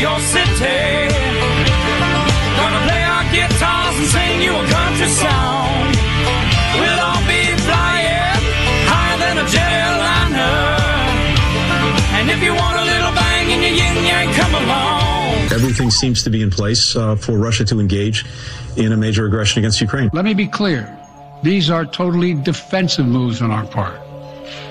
your city. Gonna play our guitars and sing you a country song. We'll all be flying higher than a jetliner. And if you want a little bang in your yin yang, come along. Everything seems to be in place uh, for Russia to engage in a major aggression against Ukraine. Let me be clear. These are totally defensive moves on our part.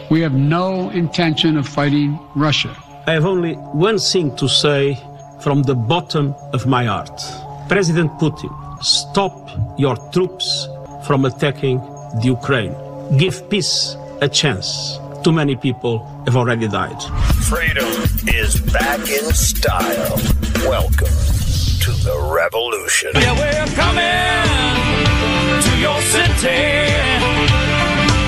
We have no intention of fighting Russia. I have only one thing to say from the bottom of my heart. President Putin, stop your troops from attacking the Ukraine. Give peace a chance. Too many people have already died. Freedom is back in style. Welcome to the revolution. Yeah, we're coming to your city.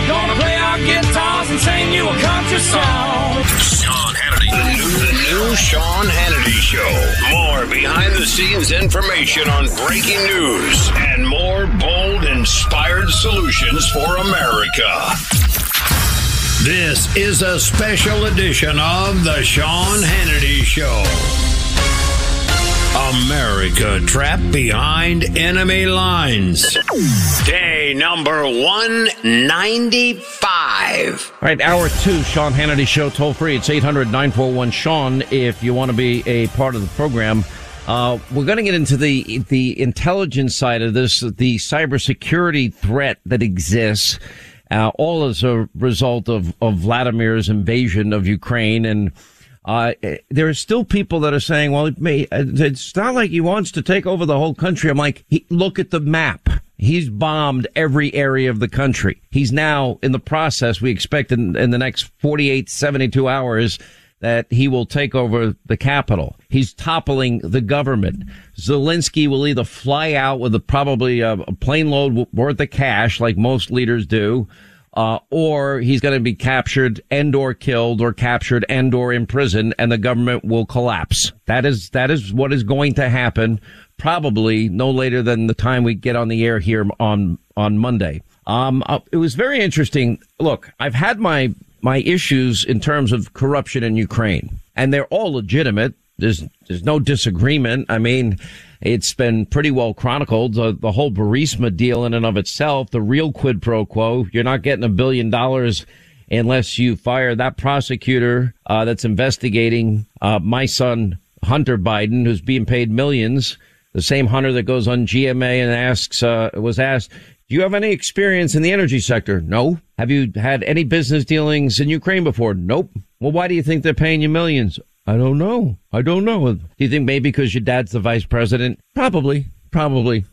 Gonna play our guitars and sing you a country song. Sean Hannity. Sean Hannity Show. More behind the scenes information on breaking news and more bold, inspired solutions for America. This is a special edition of The Sean Hannity Show. America trapped behind enemy lines. Day number 195. All right, hour two, Sean Hannity Show, toll free. It's 800 941 Sean if you want to be a part of the program. Uh, we're going to get into the the intelligence side of this, the cybersecurity threat that exists, uh, all as a result of, of Vladimir's invasion of Ukraine. And uh, there are still people that are saying, well, it may, it's not like he wants to take over the whole country. I'm like, he, look at the map. He's bombed every area of the country. He's now in the process. We expect in, in the next 48, 72 hours that he will take over the capital. He's toppling the government. Zelensky will either fly out with a, probably a, a plane load worth of cash, like most leaders do, uh, or he's going to be captured and or killed or captured and or imprisoned and the government will collapse. That is, that is what is going to happen probably no later than the time we get on the air here on, on Monday. Um, uh, it was very interesting. Look, I've had my, my issues in terms of corruption in Ukraine and they're all legitimate. There's, there's no disagreement. I mean, it's been pretty well chronicled. Uh, the whole Burisma deal in and of itself, the real quid pro quo. You're not getting a billion dollars unless you fire that prosecutor uh, that's investigating uh, my son Hunter Biden, who's being paid millions. The same Hunter that goes on GMA and asks uh, was asked, "Do you have any experience in the energy sector?" No. Have you had any business dealings in Ukraine before? Nope. Well, why do you think they're paying you millions? I don't know. I don't know. Do you think maybe because your dad's the vice president? Probably, probably,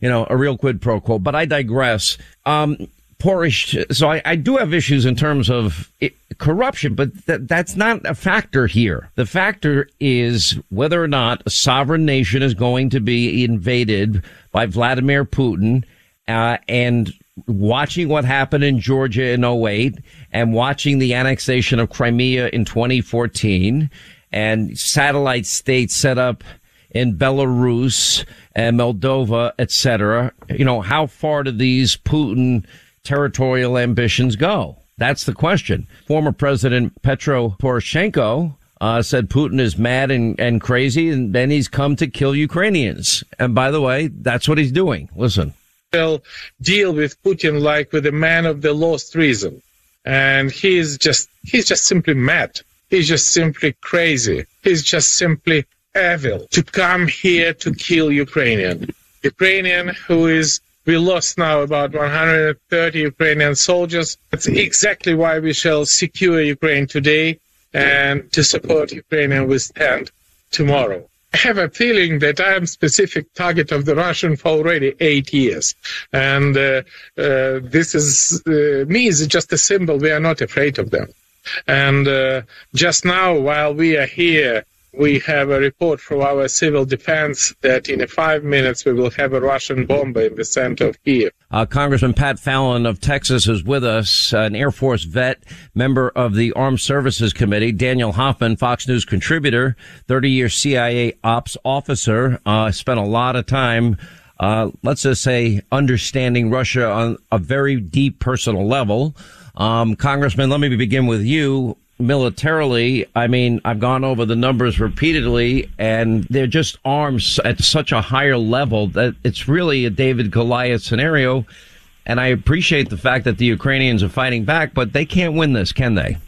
you know, a real quid pro quo, but I digress. Um, Porish. So I, I do have issues in terms of it, corruption, but th- that's not a factor here. The factor is whether or not a sovereign nation is going to be invaded by Vladimir Putin, uh, and watching what happened in Georgia in 08 and watching the annexation of Crimea in 2014 and satellite states set up in Belarus and Moldova, etc. You know, how far do these Putin territorial ambitions go? That's the question. Former President Petro Poroshenko uh, said Putin is mad and, and crazy, and then he's come to kill Ukrainians. And by the way, that's what he's doing. Listen. They'll deal with Putin like with a man of the lost reason. And he's just, he's just simply mad. He's just simply crazy. He's just simply evil to come here to kill Ukrainian. Ukrainian who is, we lost now about 130 Ukrainian soldiers. That's exactly why we shall secure Ukraine today and to support Ukraine, Ukrainian withstand tomorrow. I have a feeling that I am specific target of the Russian for already eight years. And uh, uh, this is, uh, me is just a symbol. We are not afraid of them. And uh, just now, while we are here, we have a report from our civil defense that in five minutes we will have a Russian bomber in the center of Kiev. Uh, Congressman Pat Fallon of Texas is with us, an Air Force vet, member of the Armed Services Committee. Daniel Hoffman, Fox News contributor, 30 year CIA ops officer, uh, spent a lot of time uh, let's just say understanding Russia on a very deep personal level. Um, Congressman, let me begin with you. Militarily, I mean, I've gone over the numbers repeatedly, and they're just arms at such a higher level that it's really a David Goliath scenario. And I appreciate the fact that the Ukrainians are fighting back, but they can't win this, can they?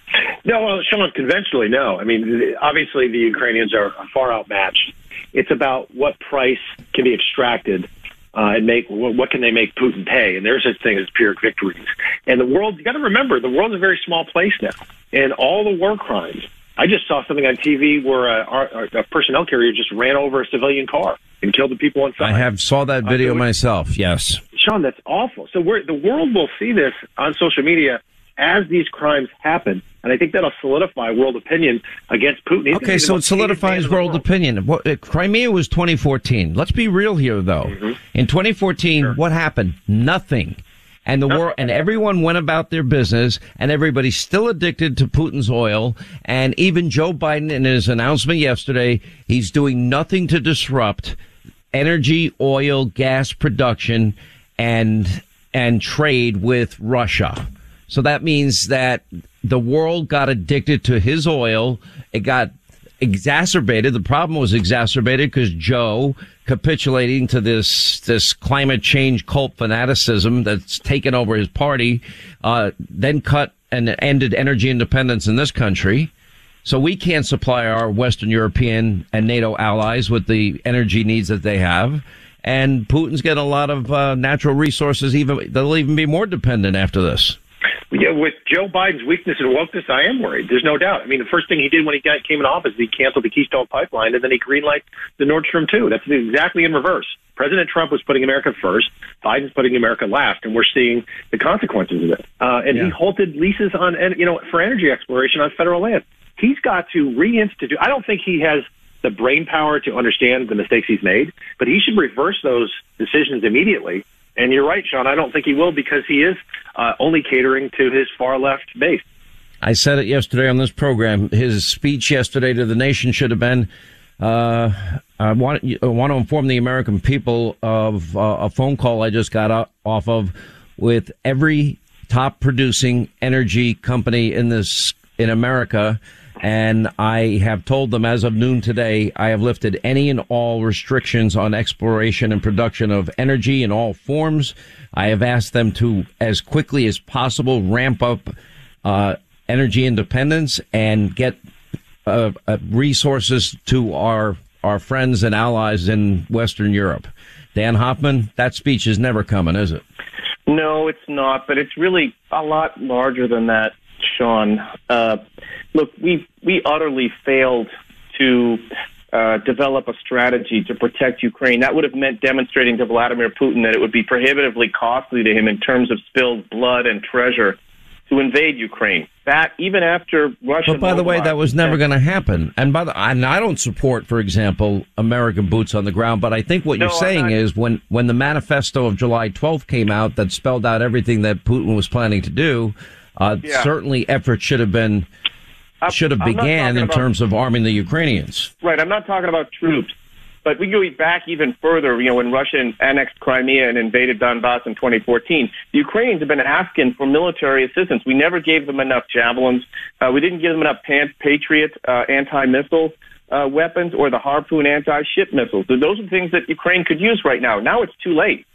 No, well, Sean, conventionally, no. I mean, obviously, the Ukrainians are far outmatched. It's about what price can be extracted uh, and make what can they make Putin pay? And there's such thing as Pyrrhic victories. And the world, you got to remember, the world's a very small place now, and all the war crimes. I just saw something on TV where a, a personnel carrier just ran over a civilian car and killed the people inside. I have saw that video uh, so myself. Yes, Sean, that's awful. So we're, the world will see this on social media as these crimes happen. And I think that'll solidify world opinion against Putin. Okay, so it solidifies world, world, opinion. What, uh, Crimea was 2014. Let's be real here, though. Mm-hmm. In 2014, sure. what happened? Nothing. And the war, and everyone went about their business, and everybody's still addicted to Putin's oil. And even Joe Biden, in his announcement yesterday, he's doing nothing to disrupt energy, oil, gas production, and and trade with Russia. So that means that the world got addicted to his oil. It got exacerbated. The problem was exacerbated because Joe capitulating to this this climate change cult fanaticism that's taken over his party, uh, then cut and ended energy independence in this country. So we can't supply our Western European and NATO allies with the energy needs that they have. And Putin's getting a lot of uh, natural resources. Even they'll even be more dependent after this. Yeah, with Joe Biden's weakness and wokeness, I am worried. There's no doubt. I mean, the first thing he did when he got, came in office, he canceled the Keystone Pipeline, and then he greenlighted the Nord Stream 2. That's exactly in reverse. President Trump was putting America first. Biden's putting America last, and we're seeing the consequences of it. Uh, and yeah. he halted leases on, you know, for energy exploration on federal land. He's got to reinstitute. I don't think he has the brain power to understand the mistakes he's made, but he should reverse those decisions immediately and you're right, Sean. I don't think he will because he is uh, only catering to his far left base. I said it yesterday on this program. His speech yesterday to the nation should have been. Uh, I want, I want to inform the American people of uh, a phone call I just got off of with every top producing energy company in this in America and I have told them as of noon today, I have lifted any and all restrictions on exploration and production of energy in all forms. I have asked them to, as quickly as possible, ramp up uh, energy independence and get uh, uh, resources to our our friends and allies in Western Europe. Dan Hoffman, that speech is never coming, is it? No, it's not. But it's really a lot larger than that. Sean. Uh, look, we we utterly failed to uh, develop a strategy to protect Ukraine. That would have meant demonstrating to Vladimir Putin that it would be prohibitively costly to him in terms of spilled blood and treasure to invade Ukraine. That even after Russia. But by the way, that was never going to happen. And by the, and I don't support, for example, American boots on the ground. But I think what no, you're saying is when when the manifesto of July 12th came out that spelled out everything that Putin was planning to do. Uh, yeah. Certainly, efforts should have been should have began in about, terms of arming the Ukrainians. Right. I'm not talking about troops, but we go back even further. You know, when Russia annexed Crimea and invaded Donbass in 2014, the Ukrainians have been asking for military assistance. We never gave them enough javelins. Uh, we didn't give them enough Patriot uh, anti-missile. Uh, weapons or the Harpoon anti-ship missiles. Those are things that Ukraine could use right now. Now it's too late.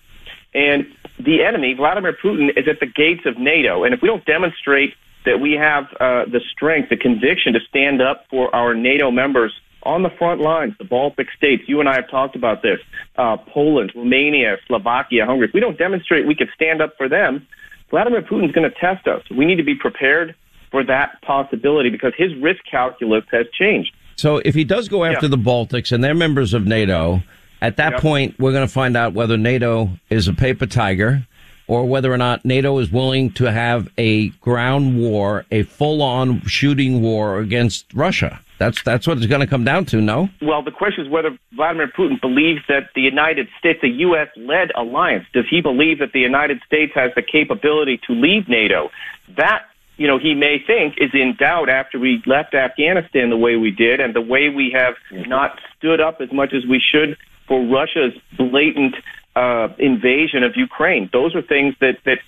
And the enemy, Vladimir Putin, is at the gates of NATO. And if we don't demonstrate that we have uh, the strength, the conviction to stand up for our NATO members on the front lines, the Baltic states, you and I have talked about this, uh, Poland, Romania, Slovakia, Hungary. If we don't demonstrate we can stand up for them, Vladimir Putin's going to test us. We need to be prepared for that possibility because his risk calculus has changed. So if he does go after yeah. the Baltics and they're members of NATO, at that yep. point, we're going to find out whether NATO is a paper tiger or whether or not NATO is willing to have a ground war, a full-on shooting war against Russia. That's that's what it's going to come down to, no? Well, the question is whether Vladimir Putin believes that the United States, a U.S.-led alliance, does he believe that the United States has the capability to leave NATO? That you know, he may think is in doubt after we left Afghanistan the way we did and the way we have mm-hmm. not stood up as much as we should for Russia's blatant uh, invasion of Ukraine. Those are things that that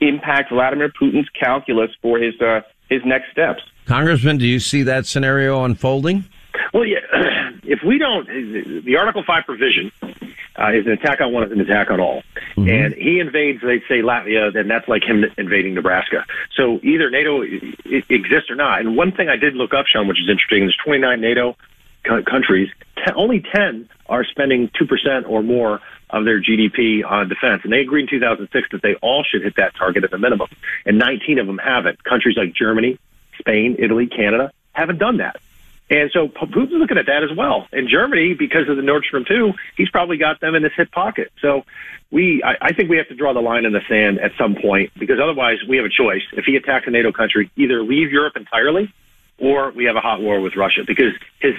impact Vladimir Putin's calculus for his uh, his next steps. Congressman, do you see that scenario unfolding? Well, yeah, if we don't, the Article 5 provision uh, is an attack on one is an attack on all. Mm-hmm. And he invades, they'd say Latvia, then that's like him invading Nebraska. So either NATO i- i- exists or not. And one thing I did look up, Sean, which is interesting, there's 29 NATO co- countries. Only 10 are spending 2% or more of their GDP on defense. And they agreed in 2006 that they all should hit that target at the minimum. And 19 of them haven't. Countries like Germany, Spain, Italy, Canada haven't done that. And so Putin's looking at that as well. And Germany, because of the Nord Stream 2, he's probably got them in his hip pocket. So we, I, I think we have to draw the line in the sand at some point because otherwise we have a choice. If he attacks a NATO country, either leave Europe entirely or we have a hot war with Russia because his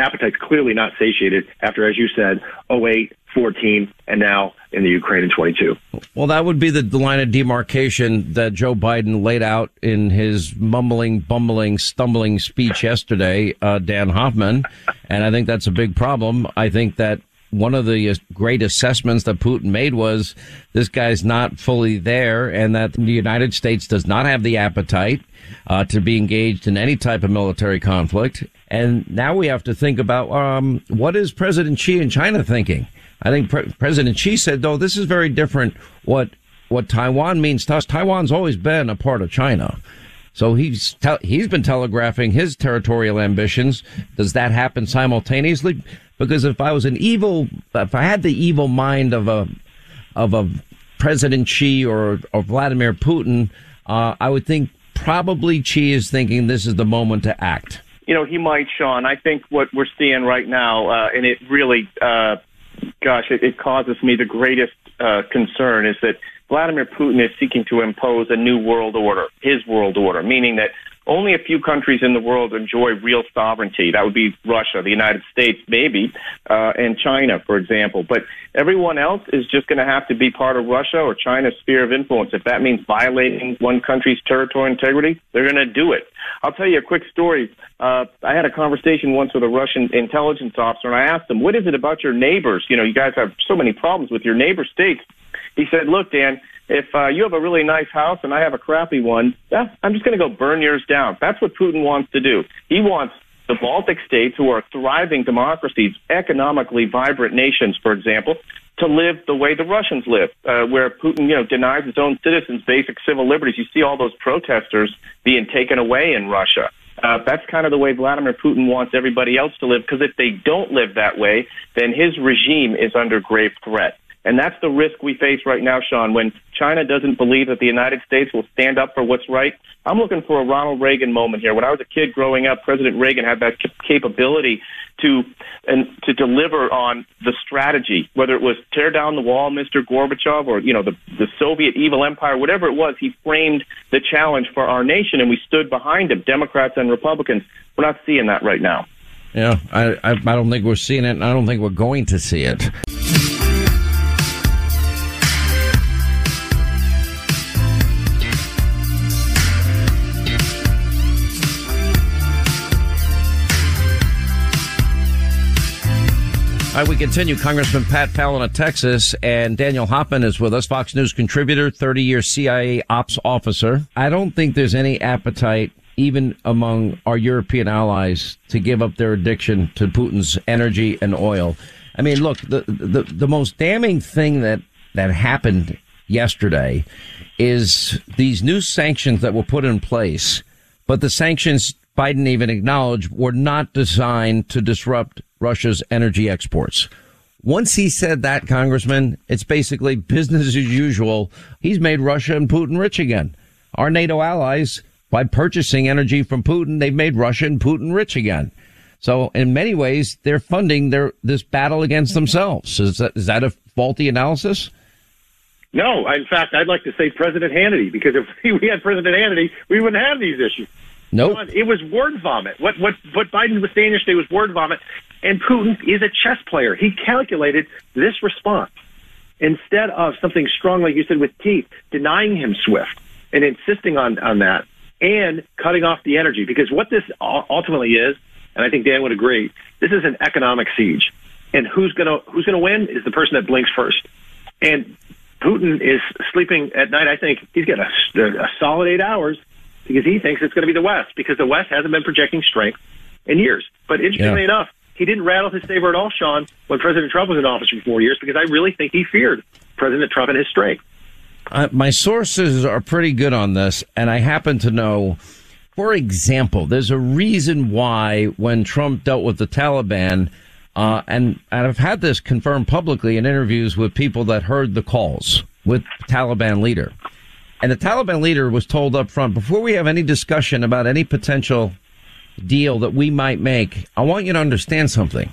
appetite's clearly not satiated after, as you said, 08, 14, and now in the Ukraine in 22. Well, that would be the, line of demarcation that Joe Biden laid out in his mumbling, bumbling, stumbling speech yesterday, uh, Dan Hoffman. And I think that's a big problem. I think that one of the great assessments that Putin made was this guy's not fully there and that the United States does not have the appetite uh, to be engaged in any type of military conflict. And now we have to think about um, what is President Xi in China thinking? I think Pre- President Xi said, though, this is very different what what Taiwan means to us. Taiwan's always been a part of China. So he's te- he's been telegraphing his territorial ambitions. Does that happen simultaneously? Because if I was an evil, if I had the evil mind of a of a President Xi or or Vladimir Putin, uh, I would think probably Xi is thinking this is the moment to act. You know, he might, Sean. I think what we're seeing right now, uh, and it really, uh, gosh, it, it causes me the greatest uh, concern is that Vladimir Putin is seeking to impose a new world order, his world order, meaning that only a few countries in the world enjoy real sovereignty. That would be Russia, the United States, maybe, uh, and China, for example. But everyone else is just going to have to be part of Russia or China's sphere of influence. If that means violating one country's territorial integrity, they're going to do it. I'll tell you a quick story. Uh, I had a conversation once with a Russian intelligence officer, and I asked him, "What is it about your neighbors? You know, you guys have so many problems with your neighbor states." He said, "Look, Dan, if uh, you have a really nice house and I have a crappy one, I'm just going to go burn yours down." That's what Putin wants to do. He wants the Baltic states, who are thriving democracies, economically vibrant nations, for example, to live the way the Russians live, uh, where Putin, you know, denies his own citizens basic civil liberties. You see all those protesters being taken away in Russia. Uh, that's kind of the way Vladimir Putin wants everybody else to live, because if they don't live that way, then his regime is under grave threat. And that's the risk we face right now, Sean. When China doesn't believe that the United States will stand up for what's right, I'm looking for a Ronald Reagan moment here. When I was a kid growing up, President Reagan had that capability to and to deliver on the strategy, whether it was tear down the wall, Mr. Gorbachev, or you know the the Soviet evil empire, whatever it was. He framed the challenge for our nation, and we stood behind him, Democrats and Republicans. We're not seeing that right now. Yeah, I, I, I don't think we're seeing it, and I don't think we're going to see it. We continue. Congressman Pat Fallon of Texas and Daniel Hoffman is with us, Fox News contributor, 30 year CIA ops officer. I don't think there's any appetite, even among our European allies, to give up their addiction to Putin's energy and oil. I mean, look, the, the, the most damning thing that, that happened yesterday is these new sanctions that were put in place, but the sanctions Biden even acknowledged were not designed to disrupt Russia's energy exports. Once he said that, Congressman, it's basically business as usual. He's made Russia and Putin rich again. Our NATO allies, by purchasing energy from Putin, they've made Russia and Putin rich again. So in many ways, they're funding their this battle against themselves. Is that, is that a faulty analysis? No, in fact, I'd like to say President Hannity because if we had President Hannity, we wouldn't have these issues. Nope. It was word vomit. What what what Biden was saying yesterday was word vomit. And Putin is a chess player. He calculated this response instead of something strong, like you said, with teeth, denying him SWIFT and insisting on on that, and cutting off the energy. Because what this ultimately is, and I think Dan would agree, this is an economic siege. And who's gonna who's gonna win is the person that blinks first. And Putin is sleeping at night. I think he's got a, a solid eight hours because he thinks it's going to be the West because the West hasn't been projecting strength in years. But interestingly Yeah. enough, he didn't rattle his saber at all, Sean, when President Trump was in office for four years because I really think he feared President Trump and his strength. Uh, my sources are pretty good on this, and I happen to know, for example, there's a reason why when Trump dealt with the Taliban, uh, and, and I've had this confirmed publicly in interviews with people that heard the calls with Taliban leader. And the Taliban leader was told up front, before we have any discussion about any potential deal that we might make, I want you to understand something.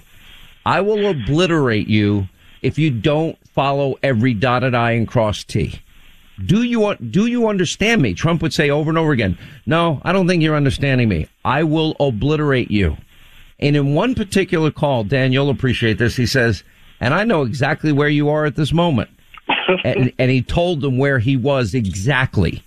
I will obliterate you if you don't follow every dotted I and cross T. Do you want do you understand me? Trump would say over and over again, "No, I don't think you're understanding me. I will obliterate you." And in one particular call, Dan, you'll appreciate this. He says, "And I know exactly where you are at this moment." and, and he told them where he was exactly.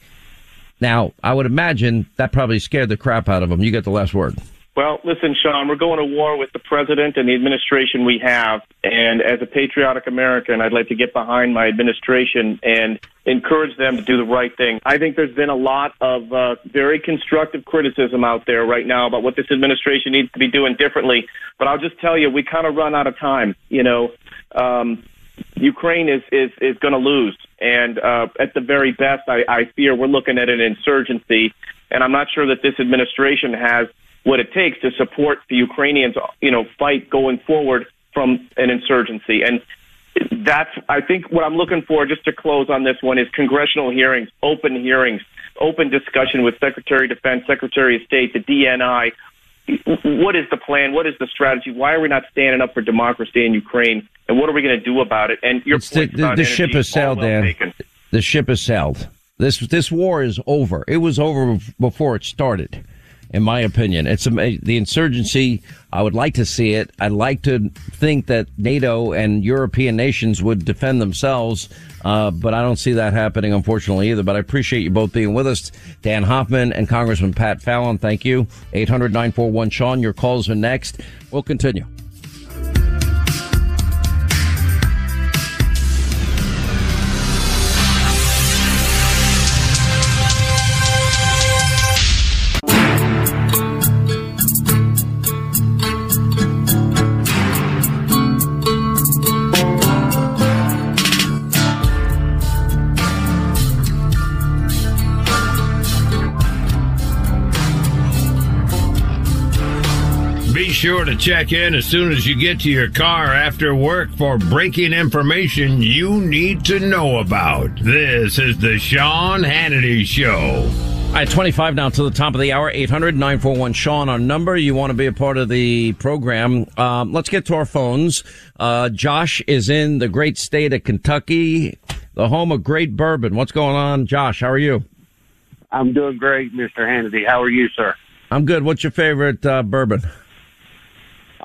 Now, I would imagine that probably scared the crap out of him. You get the last word. Well, listen, Sean, we're going to war with the president and the administration we have. And as a patriotic American, I'd like to get behind my administration and encourage them to do the right thing. I think there's been a lot of uh, very constructive criticism out there right now about what this administration needs to be doing differently. But I'll just tell you, we kind of run out of time. You know, um, Ukraine is is is going to lose, and uh, at the very best, I, I fear we're looking at an insurgency. And I'm not sure that this administration has what it takes to support the Ukrainians, you know, fight going forward from an insurgency. And that's, I think, what I'm looking for. Just to close on this one is congressional hearings, open hearings, open discussion with Secretary of Defense, Secretary of State, the DNI. What is the plan? What is the strategy? Why are we not standing up for democracy in Ukraine? And what are we going to do about it? And your the, the, about the ship has sailed, well Dan. taken. The ship has sailed. This this war is over. It was over before it started, in my opinion. It's the insurgency. I would like to see it. I'd like to think that NATO and European nations would defend themselves, uh, but I don't see that happening, unfortunately, either. But I appreciate you both being with us, Dan Hoffman and Congressman Pat Fallon. Thank you. Eight hundred nine four one Sean. Your calls are next. We'll continue. Be sure to check in as soon as you get to your car after work for breaking information you need to know about. This is the Sean Hannity Show. All right, 25 now to the top of the hour, 800 941 Sean, our number. You want to be a part of the program. Um, let's get to our phones. Uh, Josh is in the great state of Kentucky, the home of great bourbon. What's going on, Josh? How are you? I'm doing great, Mr. Hannity. How are you, sir? I'm good. What's your favorite uh, bourbon?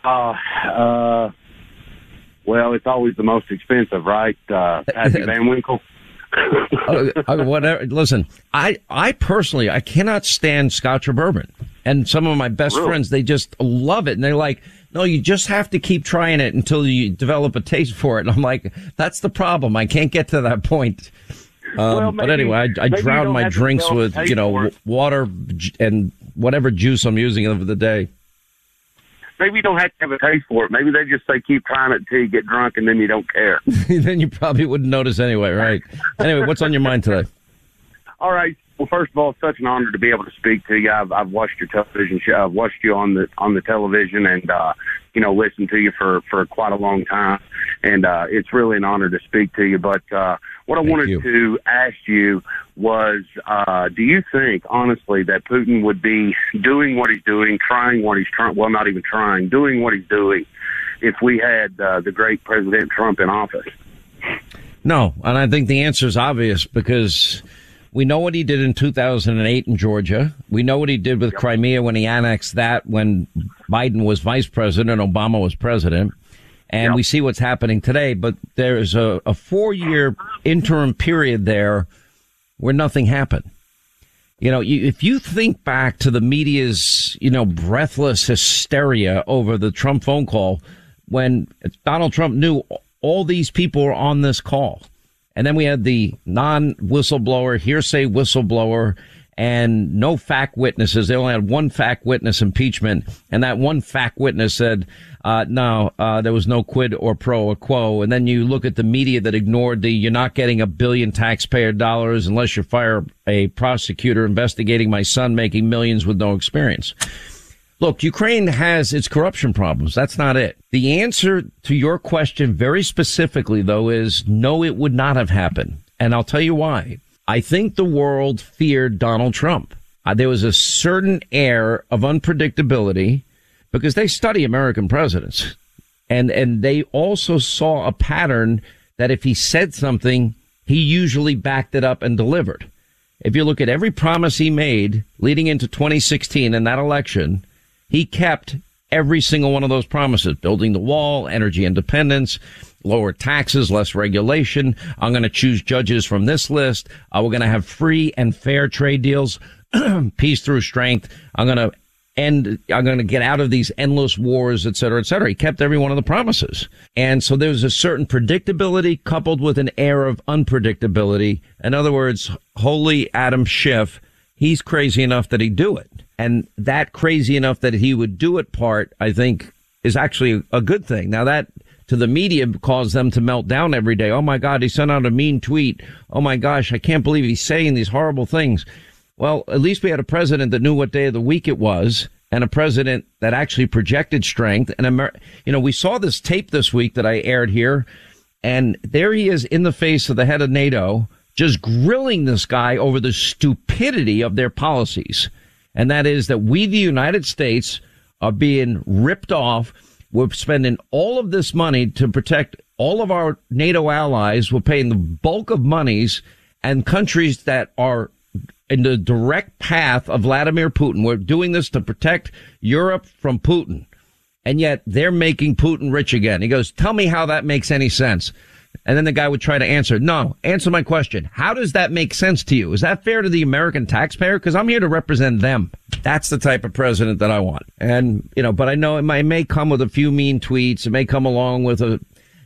Uh, uh, well, it's always the most expensive, right? Uh, Pappy Van Winkle. uh, uh, whatever. Listen, I, I personally, I cannot stand Scotch or bourbon. And some of my best Really? friends, they just love it. And they're like, no, you just have to keep trying it until you develop a taste for it. And I'm like, that's the problem. I can't get to that point. Um, Well, but anyway, I, I drown my drinks with, you know, for w- it. water and whatever juice I'm using of the day. Maybe you don't have to have a taste for it. Maybe they just say keep trying it until you get drunk and then you don't care. then you probably wouldn't notice anyway, right? Anyway, what's on your mind today? All right. Well, first of all, it's such an honor to be able to speak to you. I've, I've watched your television show. I've watched you on the on the television, and uh, you know, listened to you for for quite a long time. And uh, it's really an honor to speak to you. But uh, what I Thank wanted you. to ask you was, uh, do you think honestly that Putin would be doing what he's doing, trying what he's trying? Well, not even trying, doing what he's doing, if we had uh, the great President Trump in office? No, and I think the answer is obvious because we know what he did in 2008 in Georgia. We know what he did with Crimea when he annexed that when Biden was vice president and Obama was president. And we see what's happening today, but there is a, a four year interim period there where nothing happened. You know, you, if you think back to the media's, you know, breathless hysteria over the Trump phone call when Donald Trump knew all these people were on this call. And then we had the non whistleblower, hearsay whistleblower, and no fact witnesses. They only had one fact witness impeachment, and that one fact witness said, uh, no, uh, there was no quid or pro or quo. And then you look at the media that ignored the, you're not getting a billion taxpayer dollars unless you fire a prosecutor investigating my son making millions with no experience. Look, Ukraine has its corruption problems. That's not it. The answer to your question very specifically, though, is no, it would not have happened. And I'll tell you why. I think the world feared Donald Trump. Uh, there was a certain air of unpredictability because they study American presidents. And, and they also saw a pattern that if he said something, he usually backed it up and delivered. If you look at every promise he made leading into 2016 and that election, he kept every single one of those promises, building the wall, energy independence, lower taxes, less regulation. I'm going to choose judges from this list. Uh, we're going to have free and fair trade deals, peace through strength. I'm going to end, I'm going to get out of these endless wars, et cetera, et cetera. He kept every one of the promises. And so there was a certain predictability coupled with an air of unpredictability. In other words, holy Adam Schiff, he's crazy enough that he'd do it. And that crazy enough that he would do it part, I think, is actually a good thing. Now that to the media cause them to melt down every day. Oh my God, he sent out a mean tweet. Oh my gosh, I can't believe he's saying these horrible things. Well, at least we had a president that knew what day of the week it was and a president that actually projected strength. And, Amer- you know, we saw this tape this week that I aired here and there he is in the face of the head of NATO, just grilling this guy over the stupidity of their policies. And that is that we, the United States, are being ripped off we're spending all of this money to protect all of our NATO allies. We're paying the bulk of monies and countries that are in the direct path of Vladimir Putin. We're doing this to protect Europe from Putin. And yet they're making Putin rich again. He goes, tell me how that makes any sense. And then the guy would try to answer, no, answer my question. How does that make sense to you? Is that fair to the American taxpayer? Cause I'm here to represent them. That's the type of president that I want. And, you know, but I know it may, it may come with a few mean tweets. It may come along with a,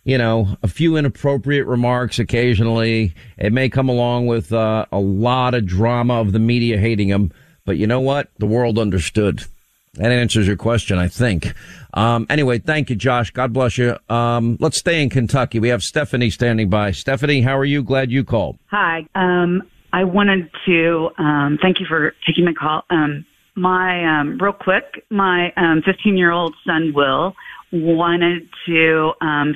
you know, a few inappropriate remarks occasionally. It may come along with uh, a lot of drama of the media hating him. But you know what? The world understood. That answers your question, I think. Um, anyway, thank you, Josh. God bless you. Um, let's stay in Kentucky. We have Stephanie standing by. Stephanie, how are you? Glad you called. Hi. Um, I wanted to um, thank you for taking my call. Um, my um, real quick, my 15 year old son Will wanted to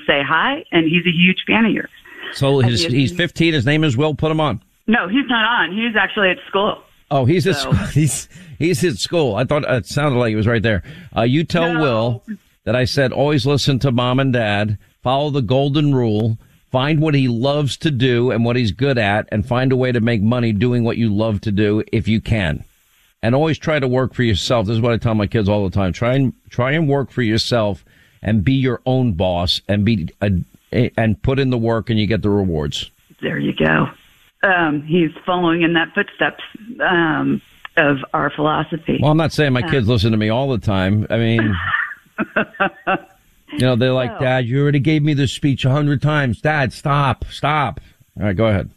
say hi, and he's a huge fan of yours. So his, he's 15. His name is Will. Put him on. No, he's not on. He's actually at school. Oh, he's at school. He's he's at school. I thought it sounded like he was right there. Uh, you tell No. Will that I said always listen to mom and dad, follow the golden rule, find what he loves to do and what he's good at, and find a way to make money doing what you love to do if you can. And always try to work for yourself. This is what I tell my kids all the time. Try and try and work for yourself and be your own boss and be a, and put in the work and you get the rewards. There you go. Um, he's following in that footsteps um, of our philosophy. Well, I'm not saying my kids listen to me all the time. I mean, you know, they're like, Dad, you already gave me this speech a hundred times. Dad, stop, stop. All right, go ahead.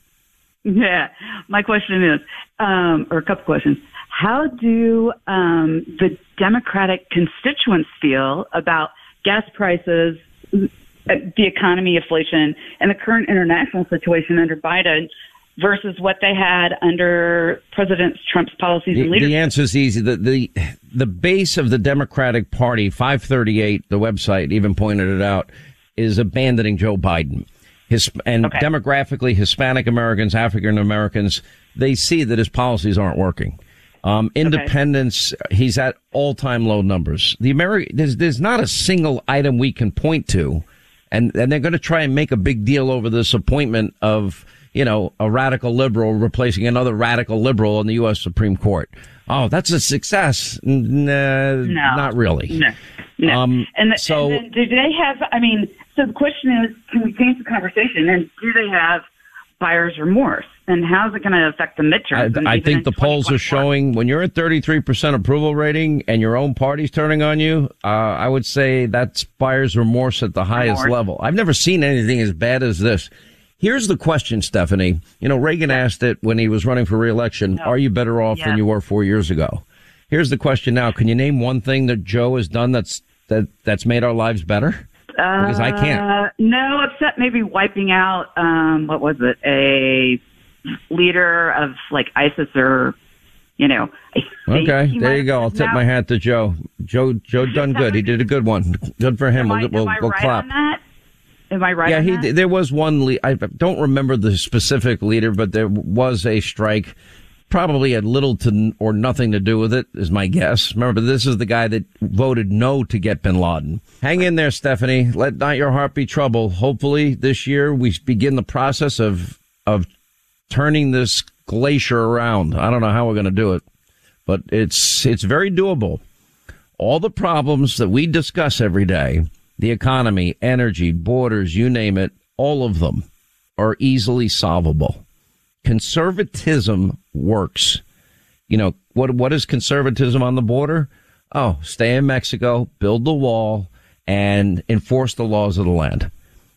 Yeah. My question is, um, or a couple questions. How do um, the Democratic constituents feel about gas prices, uh, the economy, inflation, and the current international situation under Biden versus what they had under President Trump's policies The, and leadership? the answer is easy. The, the, the base of the Democratic Party, 538, the website even pointed it out, is abandoning Joe Biden. His, and Okay. demographically, Hispanic Americans, African Americans, they see that his policies aren't working. Um, independents, he's at all time low numbers. The Ameri- there's, there's not a single item we can point to. And, and they're going to try and make a big deal over this appointment of, you know, a radical liberal replacing another radical liberal in the U.S. Supreme Court. Oh, that's a success. N- uh, No. Not really. No. No. Um, and, the, so- and do they have? I mean, so the question is, can we change the conversation? And do they have buyer's remorse? And how's it going to affect the midterms? I, I think the polls are showing when you're at 33% approval rating and your own party's turning on you, uh, I would say that's buyer's remorse at the highest Remorse. level. I've never seen anything as bad as this. Here's the question, Stephanie. You know, Reagan asked it when he was running for reelection. Are you better off Yeah. than you were four years ago? Here's the question now. Can you name one thing that Joe has done that's, that, that's made our lives better? Because I can't. Uh, no, except maybe wiping out, um, what was it, a leader of like ISIS or, you know. Okay, there you go. I'll tip now- my hat to Joe. Joe, Joe done good. He did a good one. Good for him. Am we'll we'll, I we'll right clap. Am I right yeah, he that? there was one. Le- I don't remember the specific leader, but there was a strike. Probably had little to or nothing to do with it, is my guess. Remember, this is the guy that voted no to get Bin Laden. Hang in there, Stephanie. Let not your heart be troubled. Hopefully, this year we begin the process of of turning this glacier around. I don't know how we're going to do it, but it's it's very doable all the problems that we discuss every day the economy, energy, borders, you name it all of them are easily solvable. Conservatism works. You know, what, what is conservatism on the border? Oh, stay in Mexico, build the wall, and enforce the laws of the land.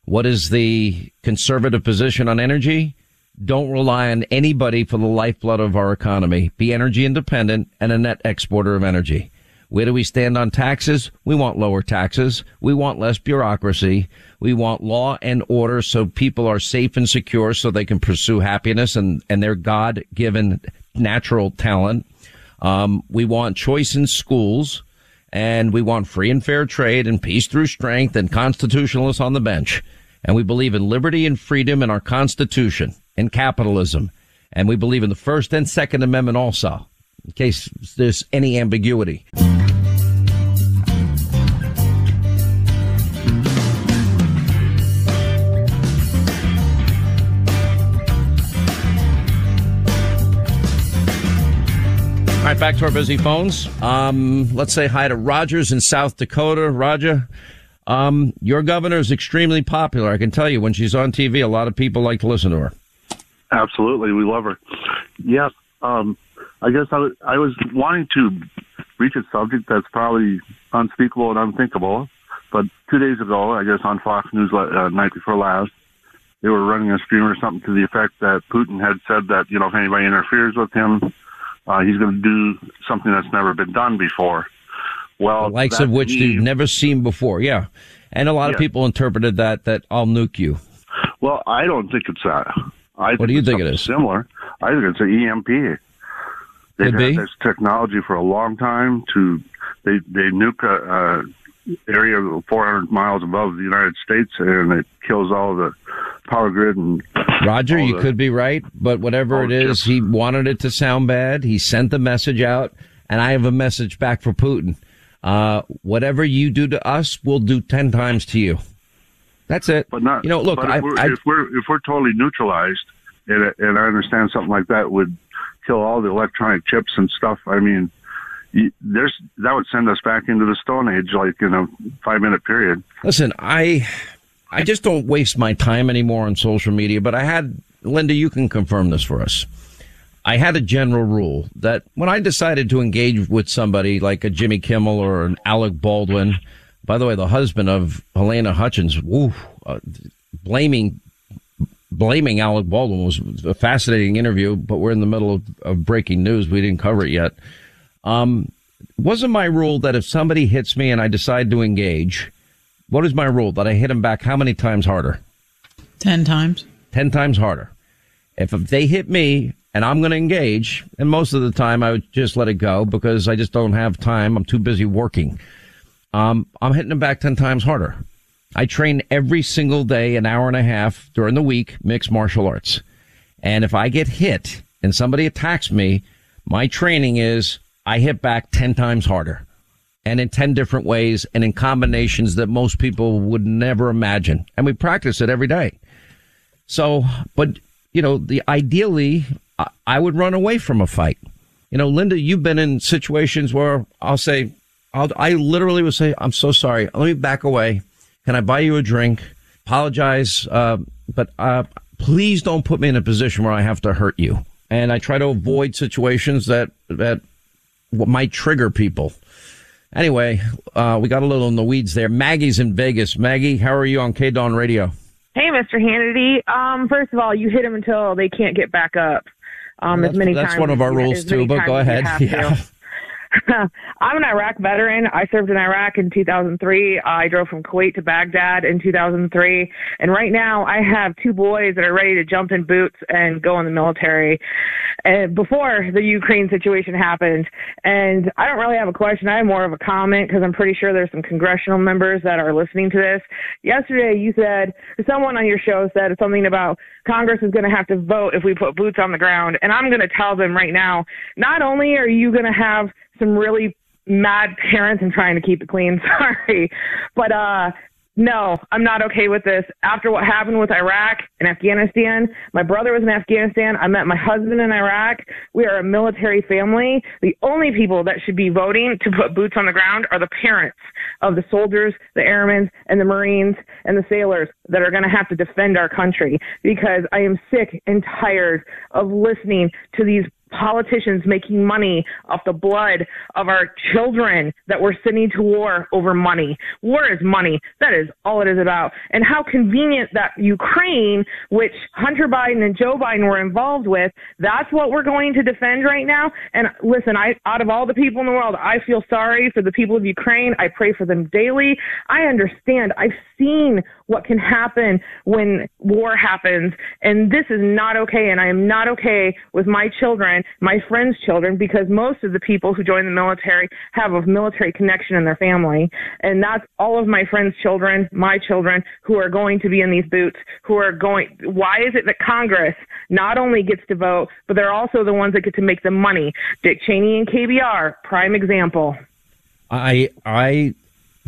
What is the conservative position on energy? Don't rely on anybody for the lifeblood of our economy. Be energy independent and a net exporter of energy. Where do we stand on taxes? We want lower taxes. We want less bureaucracy. We want law and order so people are safe and secure so they can pursue happiness and, and their God given natural talent. Um, we want choice in schools and we want free and fair trade and peace through strength and constitutionalists on the bench. And we believe in liberty and freedom in our constitution and capitalism. And we believe in the first and second amendment also, in case there's any ambiguity. Right, back to our busy phones. Um, let's say hi to Rogers in South Dakota. Roger, um, your governor is extremely popular. I can tell you when she's on TV, a lot of people like to listen to her. Absolutely, we love her. Yes, um, I guess I was, I was wanting to reach a subject that's probably unspeakable and unthinkable. But two days ago, I guess on Fox News uh, night before last, they were running a stream or something to the effect that Putin had said that you know if anybody interferes with him, uh, he's going to do something that's never been done before. Well, The likes of which you've never seen before. Yeah. And a lot of people interpreted that, that I'll nuke you. Well, I don't think it's that. I What do you think it is? Similar. I think it's an EMP. They've Could had be. this technology for a long time. To they they nuke a, a area 400 miles above the United States, and it kills all the power grid and Roger, you the- could be right, but whatever it is, he wanted it to sound bad. He sent the message out, and I have a message back for Putin. Uh, whatever you do to us, we'll do 10 times to you. That's it. But not. You know, look, I, if, we're, I, if we're if we're totally neutralized, and and I understand something like that would kill all the electronic chips and stuff. I mean, there's that would send us back into the Stone Age, like in a five minute period. Listen, I I just don't waste my time anymore on social media, but I had Linda, you can confirm this for us. I had a general rule that when I decided to engage with somebody like a Jimmy Kimmel or an Alec Baldwin, by the way, the husband of Halyna Hutchins, woo, uh, blaming blaming Alec Baldwin was a fascinating interview, but we're in the middle of, of breaking news. We didn't cover it yet. Um, wasn't my rule that if somebody hits me and I decide to engage, what is my rule? That I hit them back how many times harder? Ten times. 10 times harder. If they hit me and I'm going to engage, and most of the time I would just let it go because I just don't have time. I'm too busy working. Um, I'm hitting them back 10 times harder. I train every single day, an hour and a half during the week, mixed martial arts. And if I get hit and somebody attacks me, my training is I hit back 10 times harder and in 10 different ways and in combinations that most people would never imagine. And we practice it every day. So, but you know, the ideally, I, would run away from a fight. You know, Linda, you've been in situations where I'll say, I'll, I literally would say, I'm so sorry. Let me back away. Can I buy you a drink? Apologize. Uh, but, uh, please don't put me in a position where I have to hurt you. And I try to avoid situations that, that might trigger people. Anyway, uh, we got a little in the weeds there. Maggie's in Vegas. Maggie, how are you on K Dawn Radio? Hey, Mr. Hannity. Um, first of all, you hit them until they can't get back up. Um, that's as many that's times one of our rules too, but go ahead. Yeah. to. I'm an Iraq veteran. I served in Iraq in 2003. I drove from Kuwait to Baghdad in 2003. And right now I have two boys that are ready to jump in boots and go in the military. And before the Ukraine situation happened. And I don't really have a question. I have more of a comment because I'm pretty sure there's some congressional members that are listening to this. Yesterday you said, someone on your show said something about Congress is going to have to vote if we put boots on the ground. And I'm going to tell them right now, not only are you going to have some really mad parents and trying to keep it clean, sorry, but uh no, I'm not okay with this. After what happened with Iraq and Afghanistan, my brother was in Afghanistan. I met my husband in Iraq. We are a military family. The only people that should be voting to put boots on the ground are the parents of the soldiers, the airmen, and the Marines and the sailors that are going to have to defend our country because I am sick and tired of listening to these politicians making money off the blood of our children that we're sending to war over money. War is money. That is all it is about. And how convenient that Ukraine, which Hunter Biden and Joe Biden were involved with, that's what we're going to defend right now. And listen, I out of all the people in the world, I feel sorry for the people of Ukraine. I pray for them daily. I understand. I've seen what can happen when war happens. And this is not okay. And I am not okay with my children, my friends' children, because most of the people who join the military have a military connection in their family. And that's all of my friends' children, my children, who are going to be in these boots, who are going. Why is it that Congress not only gets to vote, but they're also the ones that get to make the money? Dick Cheney and KBR, prime example. I I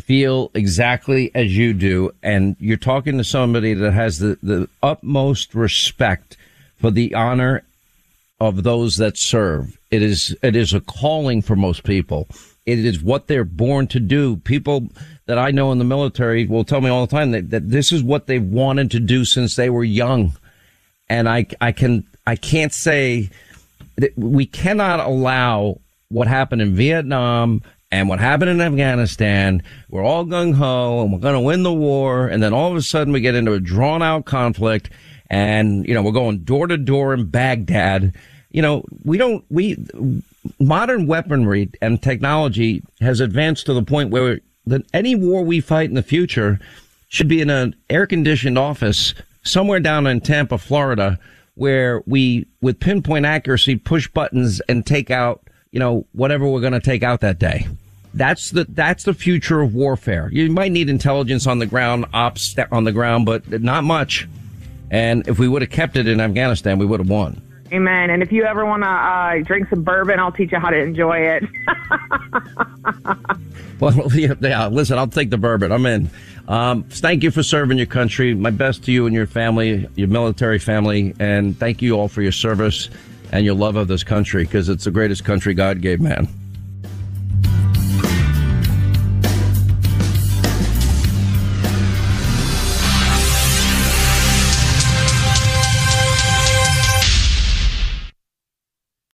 feel exactly as you do, and you're talking to somebody that has the, the utmost respect for the honor of those that serve. It is it is a calling for most people. It is what they're born to do. People that I know in the military will tell me all the time that, that this is what they've wanted to do since they were young. And I I can I can't say that we cannot allow what happened in Vietnam and what happened in Afghanistan. We're all gung ho and we're going to win the war. And then all of a sudden we get into a drawn out conflict and, you know, we're going door to door in Baghdad. You know, we don't, we, modern weaponry and technology has advanced to the point where that any war we fight in the future should be in an air conditioned office somewhere down in Tampa, Florida, where we, with pinpoint accuracy, push buttons and take out, you know, whatever we're going to take out that day. That's the that's the future of warfare. You might need intelligence on the ground, ops on the ground, but not much. And if we would have kept it in Afghanistan, we would have won. Amen. And if you ever want to uh, drink some bourbon, I'll teach you how to enjoy it. Well, yeah, yeah, listen, I'll take the bourbon. I'm in. Um, thank you for serving your country. My best to you and your family, your military family, and thank you all for your service and your love of this country because it's the greatest country God gave man.